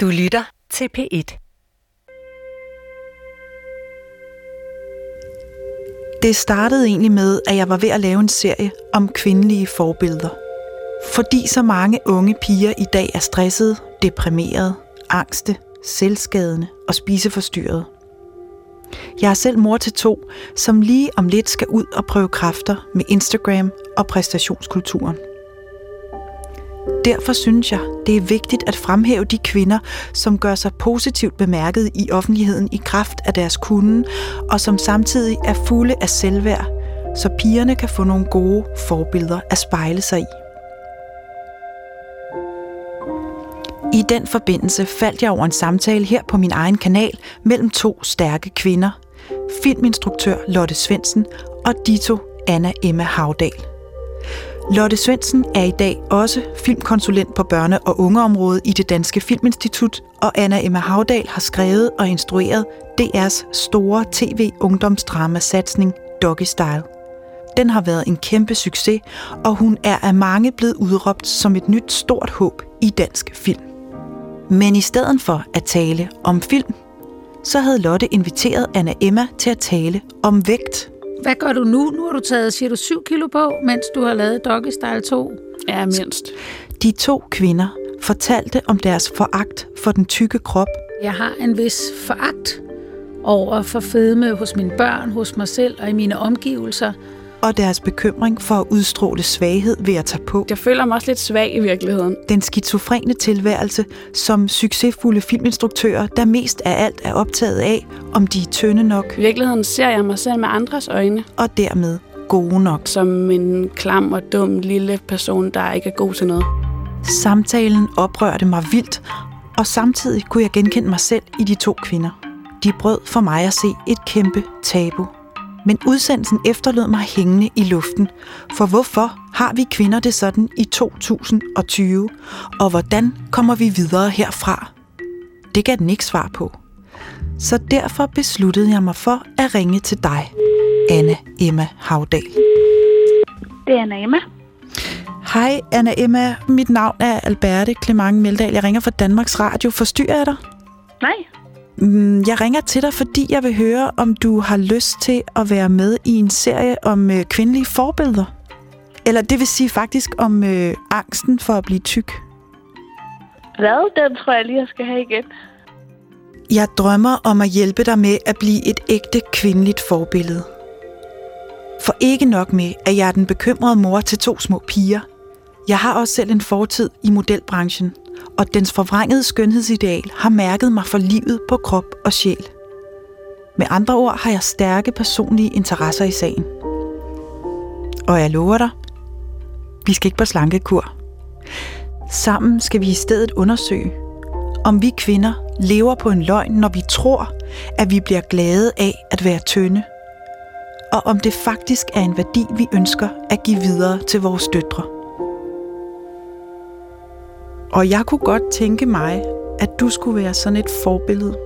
Du lytter til P1. Det startede egentlig med, at jeg var ved at lave en serie om kvindelige forbilleder. Fordi så mange unge piger i dag er stressede, deprimerede, angste, selvskadende og spiseforstyrrede. Jeg er selv mor til to, som lige om lidt skal ud og prøve kræfter med Instagram og præstationskulturen. Derfor synes jeg, det er vigtigt at fremhæve de kvinder, som gør sig positivt bemærket i offentligheden i kraft af deres kunden, og som samtidig er fulde af selvværd, så pigerne kan få nogle gode forbilleder at spejle sig i. I den forbindelse faldt jeg over en samtale her på min egen kanal mellem to stærke kvinder. Filminstruktør Lotte Svensen og Dito Anna Emma Havdal. Lotte Svendsen er i dag også filmkonsulent på børne- og ungeområdet i det Danske Filminstitut, og Anna Emma Havdal har skrevet og instrueret DR's store tv-ungdomsdrama-satsning Doggy Style. Den har været en kæmpe succes, og hun er af mange blevet udråbt som et nyt stort håb i dansk film. Men i stedet for at tale om film, så havde Lotte inviteret Anna Emma til at tale om vægt. Hvad gør du nu? Nu har du taget, siger du, 7 kilo på, mens du har lavet Doggy Style 2. Ja, mindst. De to kvinder fortalte om deres foragt for den tykke krop, Jeg har en vis foragt over for fedme hos mine børn, hos mig selv og i mine omgivelser. Og deres bekymring for at udstråle svaghed ved at tage på. Jeg føler mig også lidt svag i virkeligheden. Den skizofrene tilværelse som succesfulde filminstruktører, der mest af alt er optaget af, om de er tynde nok I virkeligheden ser jeg mig selv med andres øjne, og dermed gode nok. som en klam og dum lille person, der ikke er god til noget. Samtalen oprørte mig vildt, og samtidig kunne jeg genkende mig selv i de to kvinder. De brød for mig at se et kæmpe tabu. Men udsendelsen efterlod mig hængende i luften. For hvorfor har vi kvinder det sådan i 2020? Og hvordan kommer vi videre herfra? Det gav den ikke svar på. Så derfor besluttede jeg mig for at ringe til dig, Anna Emma Havdal. Det er Anna Emma. Hej Anna Emma, mit navn er Alberte Clement Meldal. Jeg ringer fra Danmarks Radio. Forstyrrer jeg dig? Nej, Jeg ringer til dig, fordi jeg vil høre, om du har lyst til at være med i en serie om øh, kvindelige forbilleder. Eller det vil sige faktisk om øh, angsten for at blive tyk. hvad? Den tror jeg lige, jeg skal have igen. Jeg drømmer om at hjælpe dig med at blive et ægte kvindeligt forbillede. For ikke nok med, at jeg er den bekymrede mor til to små piger. Jeg har også selv en fortid i modelbranchen, og dens forvrængede skønhedsideal har mærket mig for livet på krop og sjæl. Med andre ord har jeg stærke personlige interesser i sagen. Og jeg lover dig, vi skal ikke på slankekur. Sammen skal vi i stedet undersøge, om vi kvinder lever på en løgn, når vi tror, at vi bliver glade af at være tynde, og om det faktisk er en værdi, vi ønsker at give videre til vores døtre. Og jeg kunne godt tænke mig, at du skulle være sådan et forbillede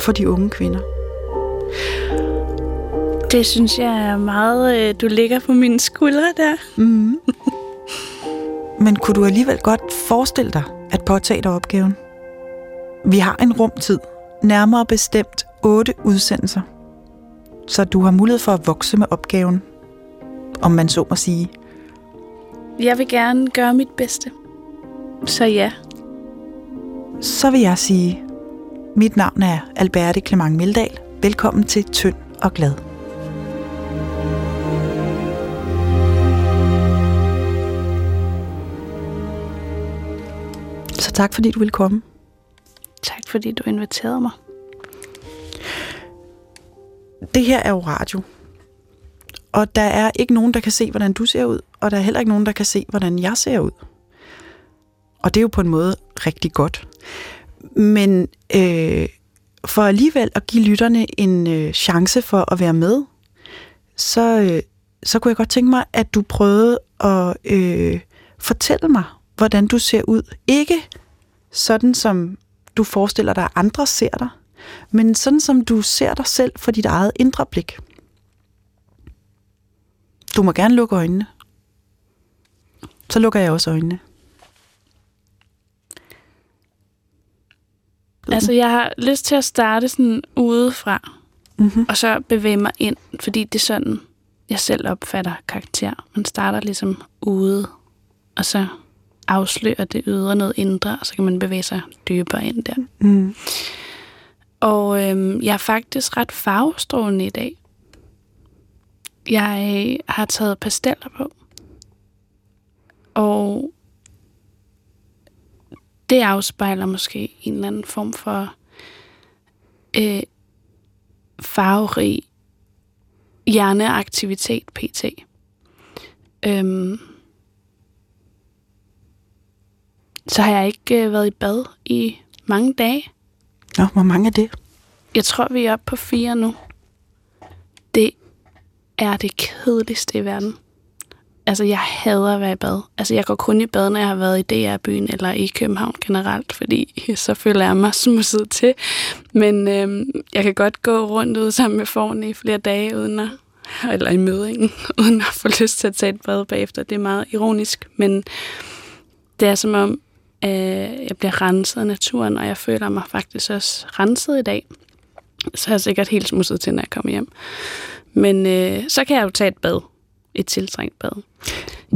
for de unge kvinder. Det synes jeg er meget, øh, du ligger på mine skuldre der. Mm. Men kunne du alligevel godt forestille dig at påtage dig opgaven? Vi har en rumtid, nærmere bestemt otte udsendelser, så du har mulighed for at vokse med opgaven, om man så må sige. Jeg vil gerne gøre mit bedste. Så ja, Så vil jeg sige, mit navn er Alberte Clement Meldal. Velkommen til Tynd og Glad. Så tak fordi du vil komme. tak fordi du inviterede mig. Det her er jo radio. Og der er ikke nogen, der kan se, hvordan du ser ud. Og der er heller ikke nogen, der kan se, hvordan jeg ser ud. Og det er jo på en måde rigtig godt. Men øh, for alligevel at give lytterne en øh, chance for at være med, så, øh, så kunne jeg godt tænke mig, at du prøvede at øh, fortælle mig, hvordan du ser ud. Ikke sådan, som du forestiller dig, at andre ser dig, men sådan, som du ser dig selv for dit eget indre blik. Du må gerne lukke øjnene. Så lukker jeg også øjnene. Altså, jeg har lyst til at starte sådan udefra, Mm-hmm. og så bevæge mig ind, fordi det er sådan, jeg selv opfatter karakter. Man starter ligesom ude, og så afslører det ydre noget indre, og så kan man bevæge sig dybere ind der. Mm. Og øhm, jeg er faktisk ret farvestrålende i dag. Jeg har taget pasteller på. Og det afspejler måske en eller anden form for øh, farverig hjerneaktivitet, pt. Øhm, så har jeg ikke øh, været i bad i mange dage. Nå, hvor mange er det? Jeg tror, vi er oppe på fire nu. Det er det kedeligste i verden. Altså, jeg hader at være i bad. Altså, jeg går kun i bad, når jeg har været i DR-byen eller i København generelt, fordi så føler jeg mig smusset til. Men øhm, jeg kan godt gå rundt ud sammen med forne i flere dage, uden at, eller i mødingen, uden at få lyst til at tage et bad bagefter. Det er meget ironisk, men det er som om, øh, jeg bliver renset af naturen, og jeg føler mig faktisk også renset i dag. Så er jeg sikkert helt smusset til, når jeg kommer hjem. Men øh, så kan jeg jo tage et bad. Et tiltrængt bad. Vi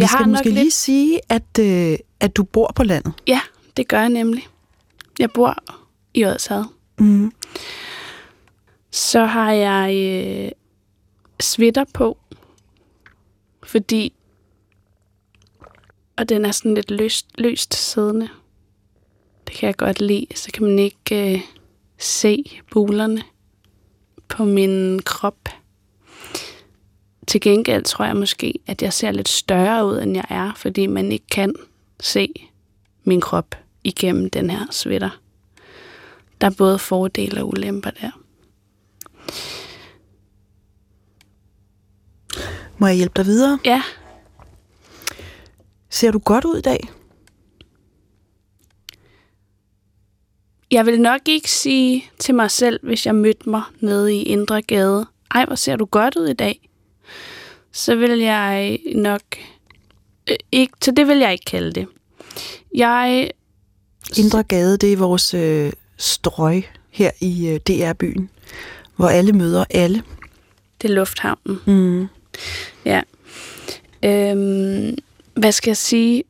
Jeg skal har nok måske lige lidt- sige, at, øh, at du bor på landet. Ja, det gør jeg nemlig. Jeg bor i Odsherred. Mm. Så har jeg øh, svitter på, fordi... Og den er sådan lidt løst, løst siddende. Det kan jeg godt lide. Så kan man ikke øh, se bulerne på min krop. Til gengæld tror jeg måske, at jeg ser lidt større ud, end jeg er, fordi man ikke kan se min krop igennem den her sweater. Der er både fordele og ulemper der. Må jeg hjælpe dig videre? Ja, Ser du godt ud i dag? jeg vil nok ikke sige til mig selv, hvis jeg mødte mig nede i Indre Gade, ej, hvor ser du godt ud i dag. Så vil jeg nok... Øh, ikke, så det vil jeg ikke kalde det. Jeg... Indre Gade, det er vores øh, strøg her i øh, DR-byen, hvor alle møder alle. Det er lufthavnen. Mm. Ja. Øhm, hvad skal jeg sige?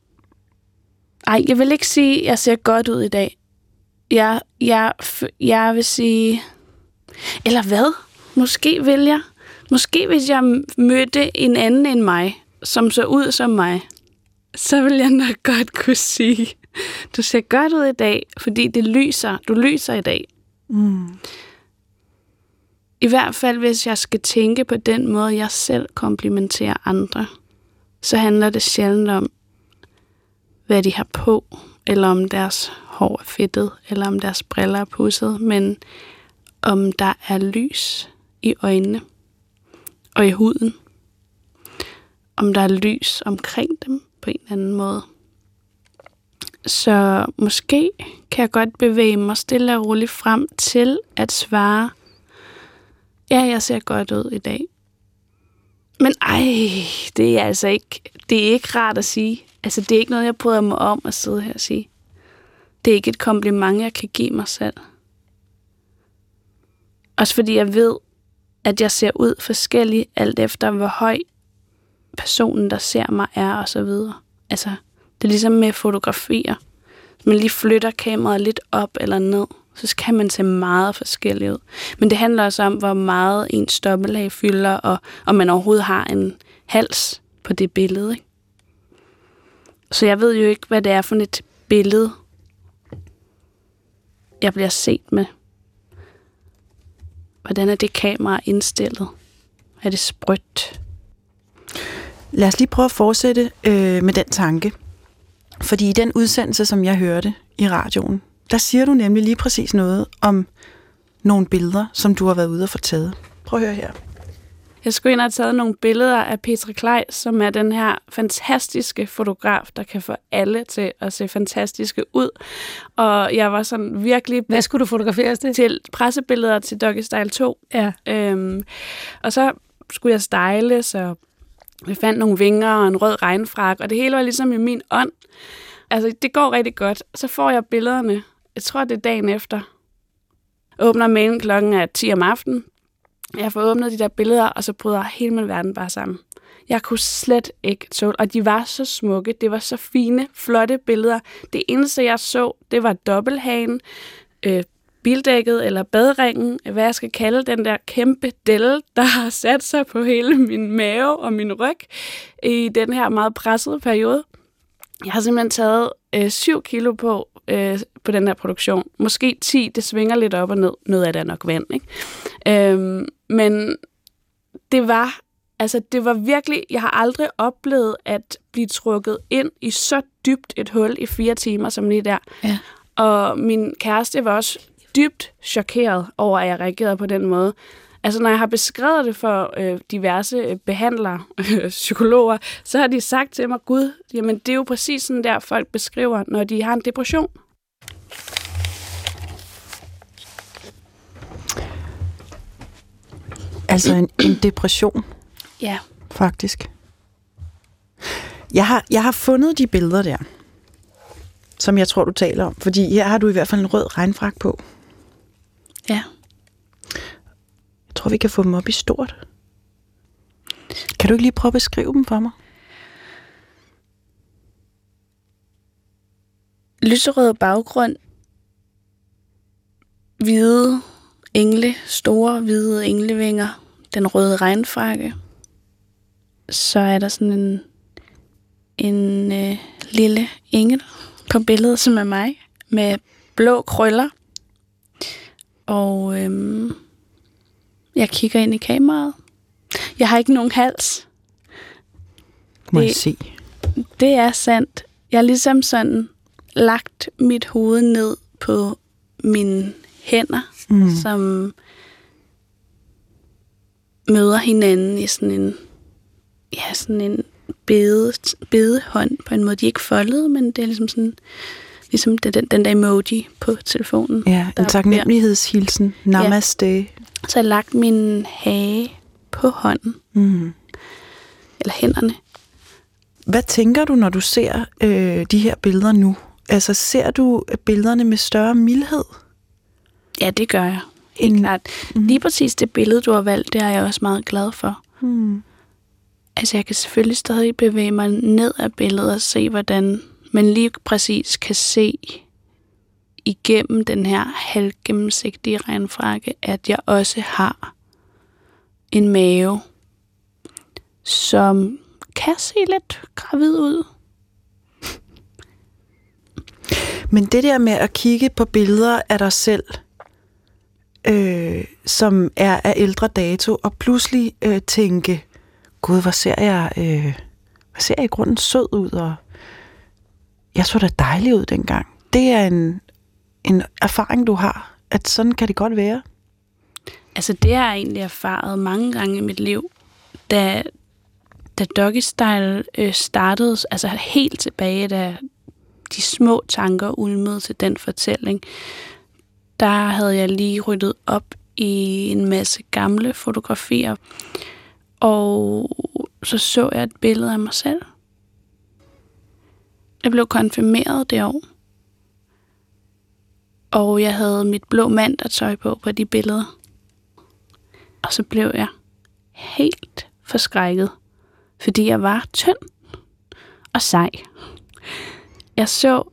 Ej, jeg vil ikke sige, at jeg ser godt ud i dag. Jeg, jeg, jeg vil sige... Eller hvad? Måske vil jeg. Måske hvis jeg mødte en anden end mig, som så ud som mig, så vil jeg nok godt kunne sige, du ser godt ud i dag, fordi det lyser. Du lyser i dag. Mm. I hvert fald, hvis jeg skal tænke på den måde, jeg selv komplimenterer andre, så handler det sjældent om, hvad de har på, eller om deres hår er fedtet, eller om deres briller er pudset, men om der er lys i øjnene og i huden. Om der er lys omkring dem på en eller anden måde. Så måske kan jeg godt bevæge mig stille og roligt frem til at svare, Ja, jeg ser godt ud i dag. Men ej, det er altså ikke, det er ikke rart at sige. Altså, det er ikke noget, jeg bryder mig om at sidde her og sige. Det er ikke et kompliment, jeg kan give mig selv. Også fordi jeg ved, at jeg ser ud forskelligt, alt efter hvor høj personen, der ser mig, er og så videre. Altså, det er ligesom med fotografier. Hvis man lige flytter kameraet lidt op eller ned, så kan man se meget forskellig ud. Men det handler også om, hvor meget ens stoppelag fylder, og om man overhovedet har en hals på det billede. Ikke? Så jeg ved jo ikke, hvad det er for et billede, jeg bliver set med. Hvordan er det kamera indstillet? Er det sprødt? Lad os lige prøve at fortsætte øh, med den tanke. Fordi i den udsendelse, som jeg hørte i radioen, der siger du nemlig lige præcis noget om nogle billeder, som du har været ude og få taget. Prøv at høre her. Jeg skulle ind og have taget nogle billeder af Petra Kleis, som er den her fantastiske fotograf, der kan få alle til at se fantastiske ud. Og jeg var sådan virkelig Hvad skulle du fotograferes til? til pressebilleder til Doggy Style 2. Ja. Øhm, og så skulle jeg style, så vi fandt nogle vinger og en rød regnfrak, og det hele var ligesom i min ånd. Altså, det går rigtig godt. Så får jeg billederne, jeg tror, det er dagen efter, åbner mailen klokken er 10 om aftenen. Jeg får åbnet de der billeder, og så bryder hele min verden bare sammen. Jeg kunne slet ikke tåle, og de var så smukke. Det var så fine, flotte billeder. Det eneste, jeg så, det var dobbelthagen, øh, bildækket eller badringen, hvad jeg skal kalde den der kæmpe del, der har sat sig på hele min mave og min ryg i den her meget pressede periode. Jeg har simpelthen taget øh, 7 kilo på øh, på den her produktion. Måske 10, det svinger lidt op og ned. Noget af det er nok vand, ikke? Øhm, men det var, altså det var virkelig, jeg har aldrig oplevet at blive trukket ind i så dybt et hul i fire timer som lige der. Ja. Og min kæreste var også dybt chokeret over, at jeg reagerede på den måde. Altså, når jeg har beskrevet det for øh, diverse øh, behandlere, øh, psykologer, så har de sagt til mig, Gud, jamen det er jo præcis sådan der, folk beskriver, når de har en depression. Altså en, en depression, Ja. faktisk. Jeg har, jeg har fundet de billeder der, som jeg tror, du taler om. Fordi her har du i hvert fald en rød regnfrak på. Ja. Tror, vi kan få dem op i stort. Kan du ikke lige prøve at beskrive dem for mig? Lyserød baggrund. Hvide engle. Store hvide englevinger. Den røde regnfrakke. Så er der sådan en, en øh, lille engel på billedet, som er mig. Med blå krøller. Og øhm, jeg kigger ind i kameraet. Jeg har ikke nogen hals. Må Det- jeg se? Det er sandt. Jeg har ligesom sådan lagt mit hoved ned på mine hænder, mm. som møder hinanden i sådan en, ja, sådan en bede, bedehånd på en måde. De er ikke foldet, men det er ligesom sådan, ligesom den, den, der emoji på telefonen. Ja, en taknemmelighedshilsen. Namaste. Så jeg lagt min hage på hånden, Mm. eller hænderne. Hvad tænker du, når du ser øh, de her billeder nu? Altså, ser du billederne med større mildhed? Ja, det gør jeg. Helt En- klart. Lige præcis det billede, du har valgt, det er jeg også meget glad for. Mm. Altså, jeg kan selvfølgelig stadig bevæge mig ned af billedet og se, hvordan man lige præcis kan se igennem den her halvgennemsigtige regnfrakke, at jeg også har en mave, som kan se lidt gravid ud. Men det der med at kigge på billeder af dig selv, øh, som er af ældre dato, og pludselig øh, tænke, gud, hvor ser jeg, øh, hvor ser jeg i grunden sød ud, og jeg så da dejlig ud dengang. Det er en, en erfaring, du har, at sådan kan det godt være. Altså, det har jeg egentlig erfaret mange gange i mit liv. Da, da Doggy Style øh, startede, altså helt tilbage, da de små tanker ulmede til den fortælling, der havde jeg lige ryddet op i en masse gamle fotografier, og så så jeg et billede af mig selv. Jeg blev konfirmeret det år, og jeg havde mit blå mandatøj på på de billeder. Og så blev jeg helt forskrækket, fordi jeg var tynd og sej. Jeg så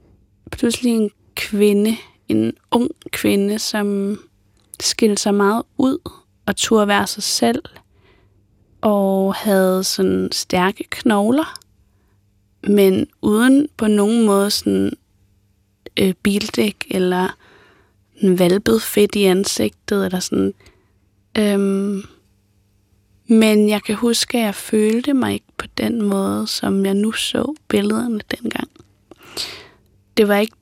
pludselig en kvinde, en ung kvinde, som skilte sig meget ud og turde være sig selv, og havde sådan stærke knogler, men uden på nogen måde sådan øh, bildæk eller valpet fedt i ansigtet, eller sådan Øhm, men jeg kan huske, at jeg følte mig ikke på den måde, som jeg nu så billederne dengang. Det var ikke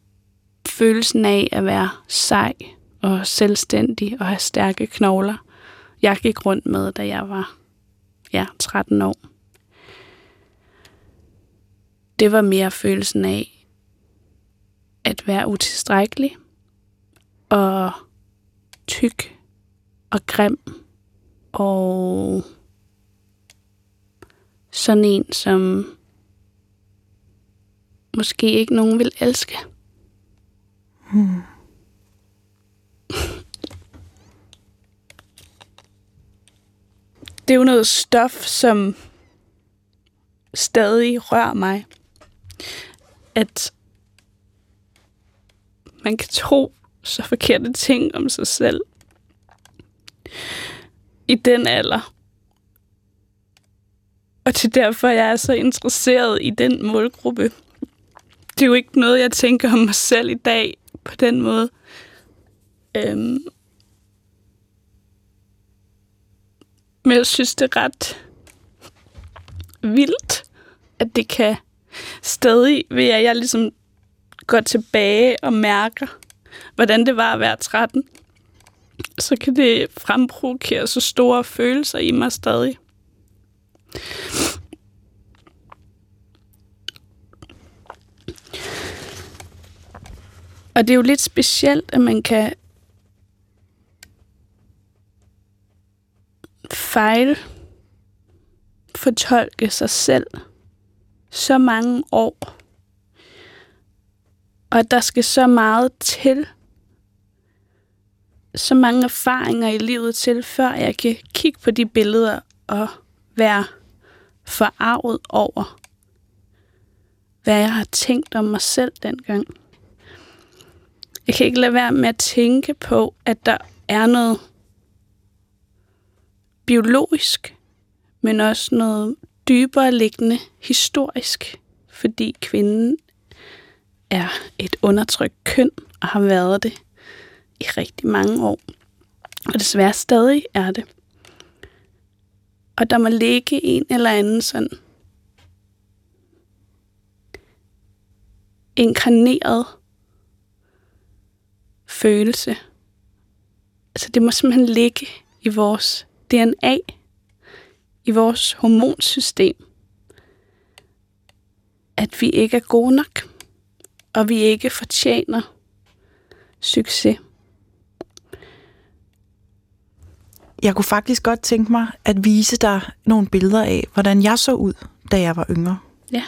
følelsen af at være sej og selvstændig og have stærke knogler, jeg gik rundt med, da jeg var ja, 13 år. Det var mere følelsen af at være utilstrækkelig og tyk og grim og sådan en, som måske ikke nogen vil elske. Hmm. Det er jo noget stof, som stadig rører mig. At man kan tro, så forkerte ting om sig selv. I den alder. Og til derfor jeg er så interesseret i den målgruppe. Det er jo ikke noget, jeg tænker om mig selv i dag på den måde. Øhm. Men jeg synes, det er ret vildt, at det kan stadig, ved at jeg ligesom går tilbage og mærker, hvordan det var at være 13, så kan det fremprovokere så store følelser i mig stadig. Og det er jo lidt specielt, at man kan fejl fortolke sig selv så mange år. Og at der skal så meget til, så mange erfaringer i livet til, før jeg kan kigge på de billeder og være forarvet over, hvad jeg har tænkt om mig selv dengang. Jeg kan ikke lade være med at tænke på, at der er noget biologisk, men også noget dybere liggende historisk, fordi kvinden er et undertrykt køn og har været det i rigtig mange år. Og desværre stadig er det. Og der må ligge en eller anden sådan inkarneret følelse. Altså det må simpelthen ligge i vores DNA, i vores hormonsystem, at vi ikke er gode nok, og vi ikke fortjener succes. Jeg kunne faktisk godt tænke mig at vise dig nogle billeder af, hvordan jeg så ud, da jeg var yngre. Ja.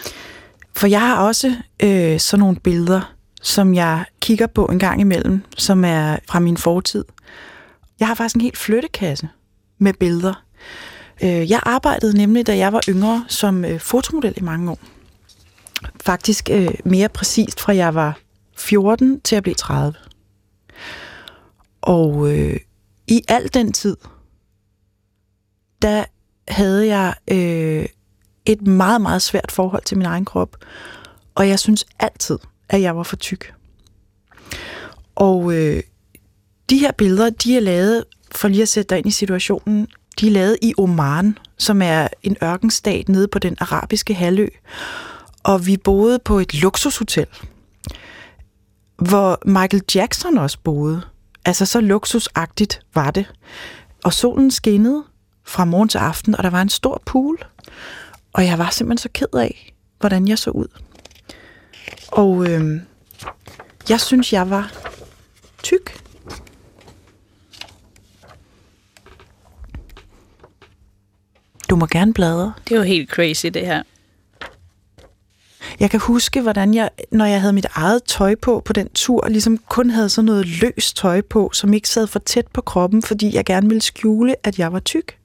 For jeg har også øh, sådan nogle billeder, som jeg kigger på en gang imellem, som er fra min fortid. Jeg har faktisk en helt flyttekasse med billeder. Øh, jeg arbejdede nemlig, da jeg var yngre, som øh, fotomodel i mange år. Faktisk øh, mere præcist fra jeg var 14 til jeg blev 30. Og øh, i al den tid, der havde jeg øh, et meget, meget svært forhold til min egen krop. Og jeg synes altid, at jeg var for tyk. Og øh, de her billeder, de er lavet, for lige at sætte dig ind i situationen, de er lavet i Oman, som er en ørkenstat nede på den arabiske halvø. Og vi boede på et luksushotel, hvor Michael Jackson også boede. Altså så luksusagtigt var det. Og solen skinnede fra morgen til aften, og der var en stor pool. Og jeg var simpelthen så ked af, hvordan jeg så ud. Og øh, jeg synes, jeg var tyk. Du må gerne bladre. Det er jo helt crazy, det her. Jeg kan huske, hvordan jeg, når jeg havde mit eget tøj på på den tur, ligesom kun havde sådan noget løst tøj på, som ikke sad for tæt på kroppen, fordi jeg gerne ville skjule, at jeg var tyk.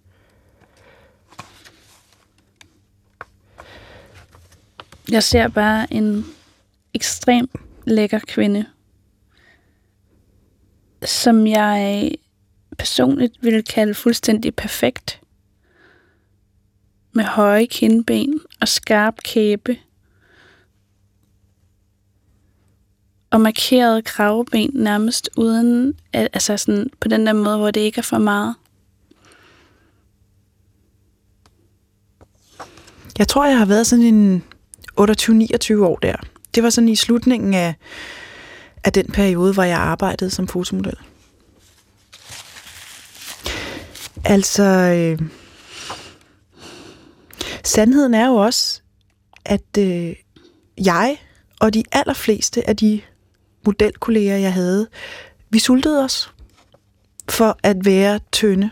Jeg ser bare en ekstrem lækker kvinde, som jeg personligt ville kalde fuldstændig perfekt. Med høje kindben og skarp kæbe. Og markerede kravben nærmest uden, altså sådan på den der måde, hvor det ikke er for meget. Jeg tror, jeg har været sådan en 28-29 år der. Det var sådan i slutningen af, af den periode, hvor jeg arbejdede som fotomodel. Altså, øh, sandheden er jo også, at øh, jeg og de allerfleste af de modelkolleger, jeg havde, vi sultede os for at være tynde.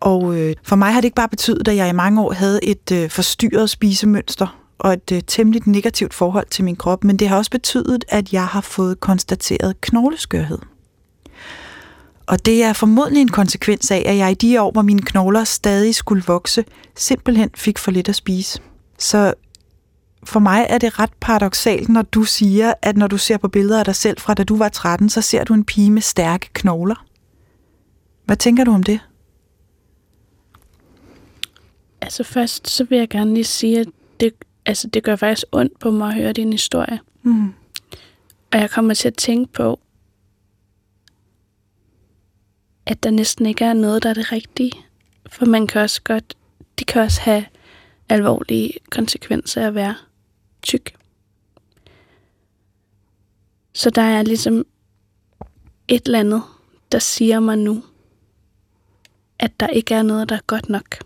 Og øh, for mig har det ikke bare betydet, at jeg i mange år havde et øh, forstyrret spisemønster og et øh, temmelig negativt forhold til min krop, men det har også betydet, at jeg har fået konstateret knogleskørhed. Og det er formodentlig en konsekvens af, at jeg i de år, hvor mine knogler stadig skulle vokse, simpelthen fik for lidt at spise. Så for mig er det ret paradoxalt, når du siger, at når du ser på billeder af dig selv fra da du var 13, så ser du en pige med stærke knogler. Hvad tænker du om det? Altså først, så vil jeg gerne lige sige, at det, altså, det gør faktisk ondt på mig at høre din historie. Mm. Og jeg kommer til at tænke på, at der næsten ikke er noget, der er det rigtige. For man kan også godt, det kan også have alvorlige konsekvenser at være tyk. Så der er ligesom et eller andet, der siger mig nu, at der ikke er noget, der er godt nok.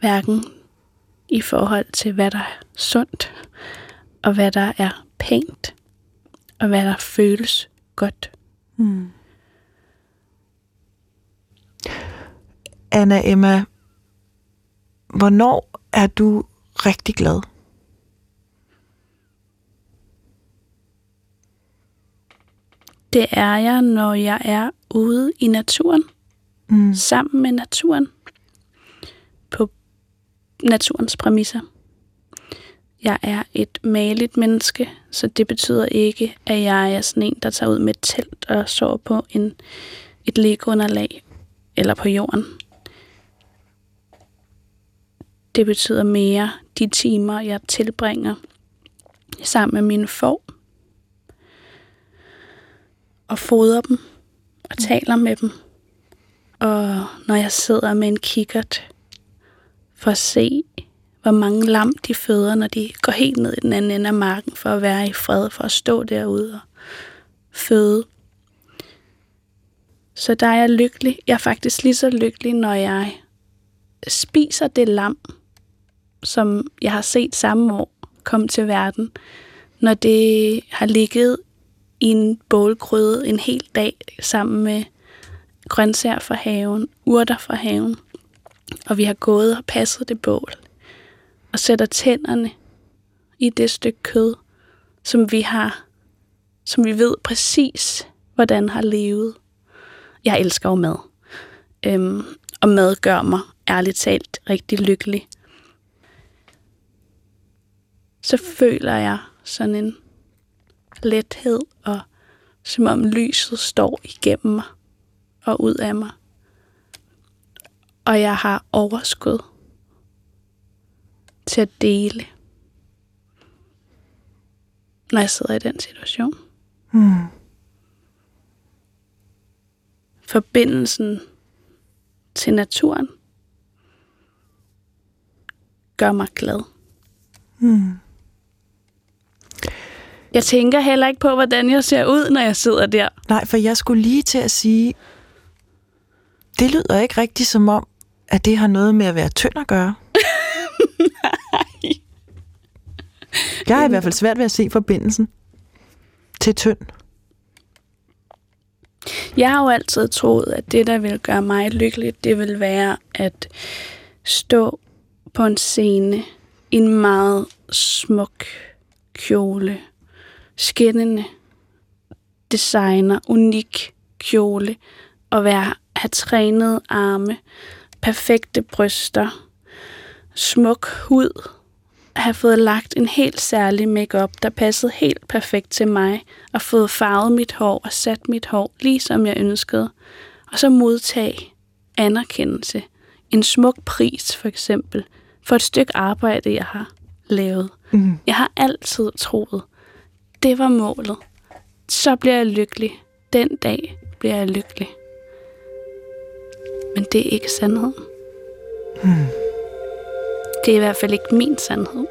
Hverken i forhold til, hvad der er sundt, og hvad der er pænt, og hvad der føles godt. Mm. Anna Emma, hvornår er du rigtig glad? Det er jeg, når jeg er ude i naturen, Mm. sammen med naturen, på naturens præmisser. Jeg er et maligt menneske, så det betyder ikke, at jeg er sådan en, der tager ud med et telt og sover på en, et legeunderlag eller på jorden. Det betyder mere de timer, jeg tilbringer sammen med mine får og fodrer dem og taler med dem. Og når jeg sidder med en kikkert for at se, hvor mange lam de føder, når de går helt ned i den anden ende af marken for at være i fred, for at stå derude og føde. Så der er jeg lykkelig. Jeg er faktisk lige så lykkelig, når jeg spiser det lam, som jeg har set samme år komme til verden. Når det har ligget i en bålgryde en hel dag sammen med grøntsager fra haven, urter fra haven. Og vi har gået og passet det bål. Og sætter tænderne i det stykke kød, som vi har, som vi ved præcis, hvordan har levet. Jeg elsker jo mad. Øhm, og mad gør mig ærligt talt rigtig lykkelig. Så føler jeg sådan en lethed, som om lyset står igennem mig og ud af mig. Og jeg har overskud til at dele, når jeg sidder i den situation. Mm. Forbindelsen til naturen gør mig glad. Mm. Jeg tænker heller ikke på, hvordan jeg ser ud, når jeg sidder der. Nej, for jeg skulle lige til at sige, det lyder ikke rigtigt som om, at det har noget med at være tynd at gøre. Nej. Jeg har i hvert fald svært ved at se forbindelsen til tynd. Jeg har jo altid troet, at det, der vil gøre mig lykkelig, det vil være at stå på en scene i en meget smuk kjole, skinnende designer, unik kjole, og være, have trænet arme, perfekte bryster, smuk hud, have fået lagt en helt særlig makeup, der passede helt perfekt til mig, og fået farvet mit hår og sat mit hår, lige som jeg ønskede. Og så modtage anerkendelse. En smuk pris, for eksempel, for et stykke arbejde, jeg har lavet. Mm. Jeg har altid troet, det var målet. Så bliver jeg lykkelig. Den dag bliver jeg lykkelig. Men det er ikke sandheden. Mm. Det er i hvert fald ikke min sandhed.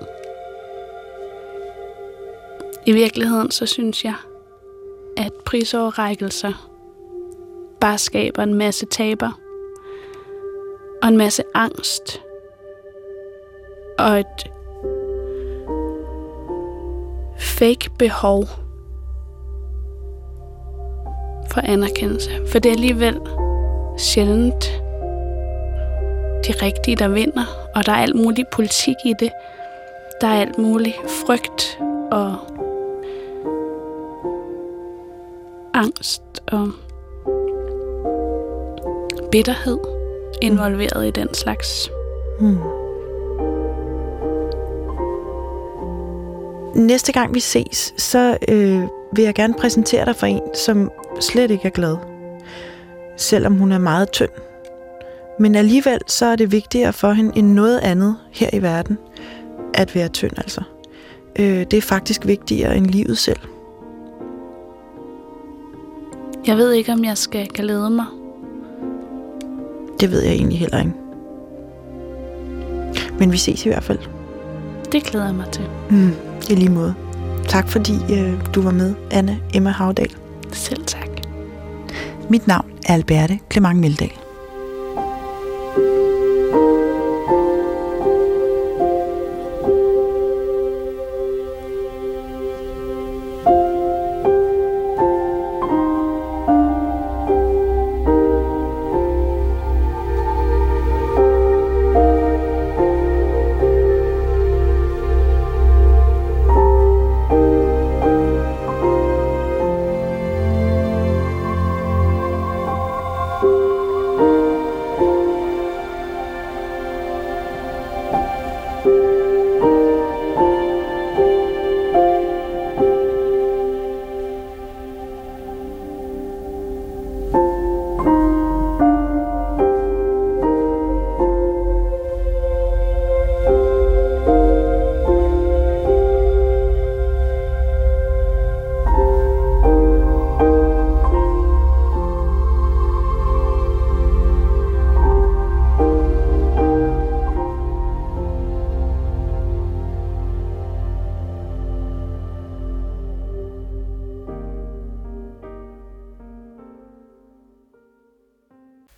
I virkeligheden så synes jeg, at prisoverrækkelser bare skaber en masse taber og en masse angst og et fake behov for anerkendelse. For det er alligevel sjældent de rigtige, der vinder, og der er alt mulig politik i det. Der er alt mulig frygt og angst og bitterhed involveret mm. i den slags. Mm. Næste gang vi ses, så øh, vil jeg gerne præsentere dig for en, som slet ikke er glad. Selvom hun er meget tynd. Men alligevel så er det vigtigere for hende end noget andet her i verden, at være tynd altså. Øh, det er faktisk vigtigere end livet selv. Jeg ved ikke, om jeg skal glæde mig. Det ved jeg egentlig heller ikke. Men vi ses i hvert fald. Det glæder jeg mig til. Mm, I lige måde. Tak fordi øh, du var med, Anne Emma Havdal. Selv tak. Mit navn er Alberte Clement Meldal.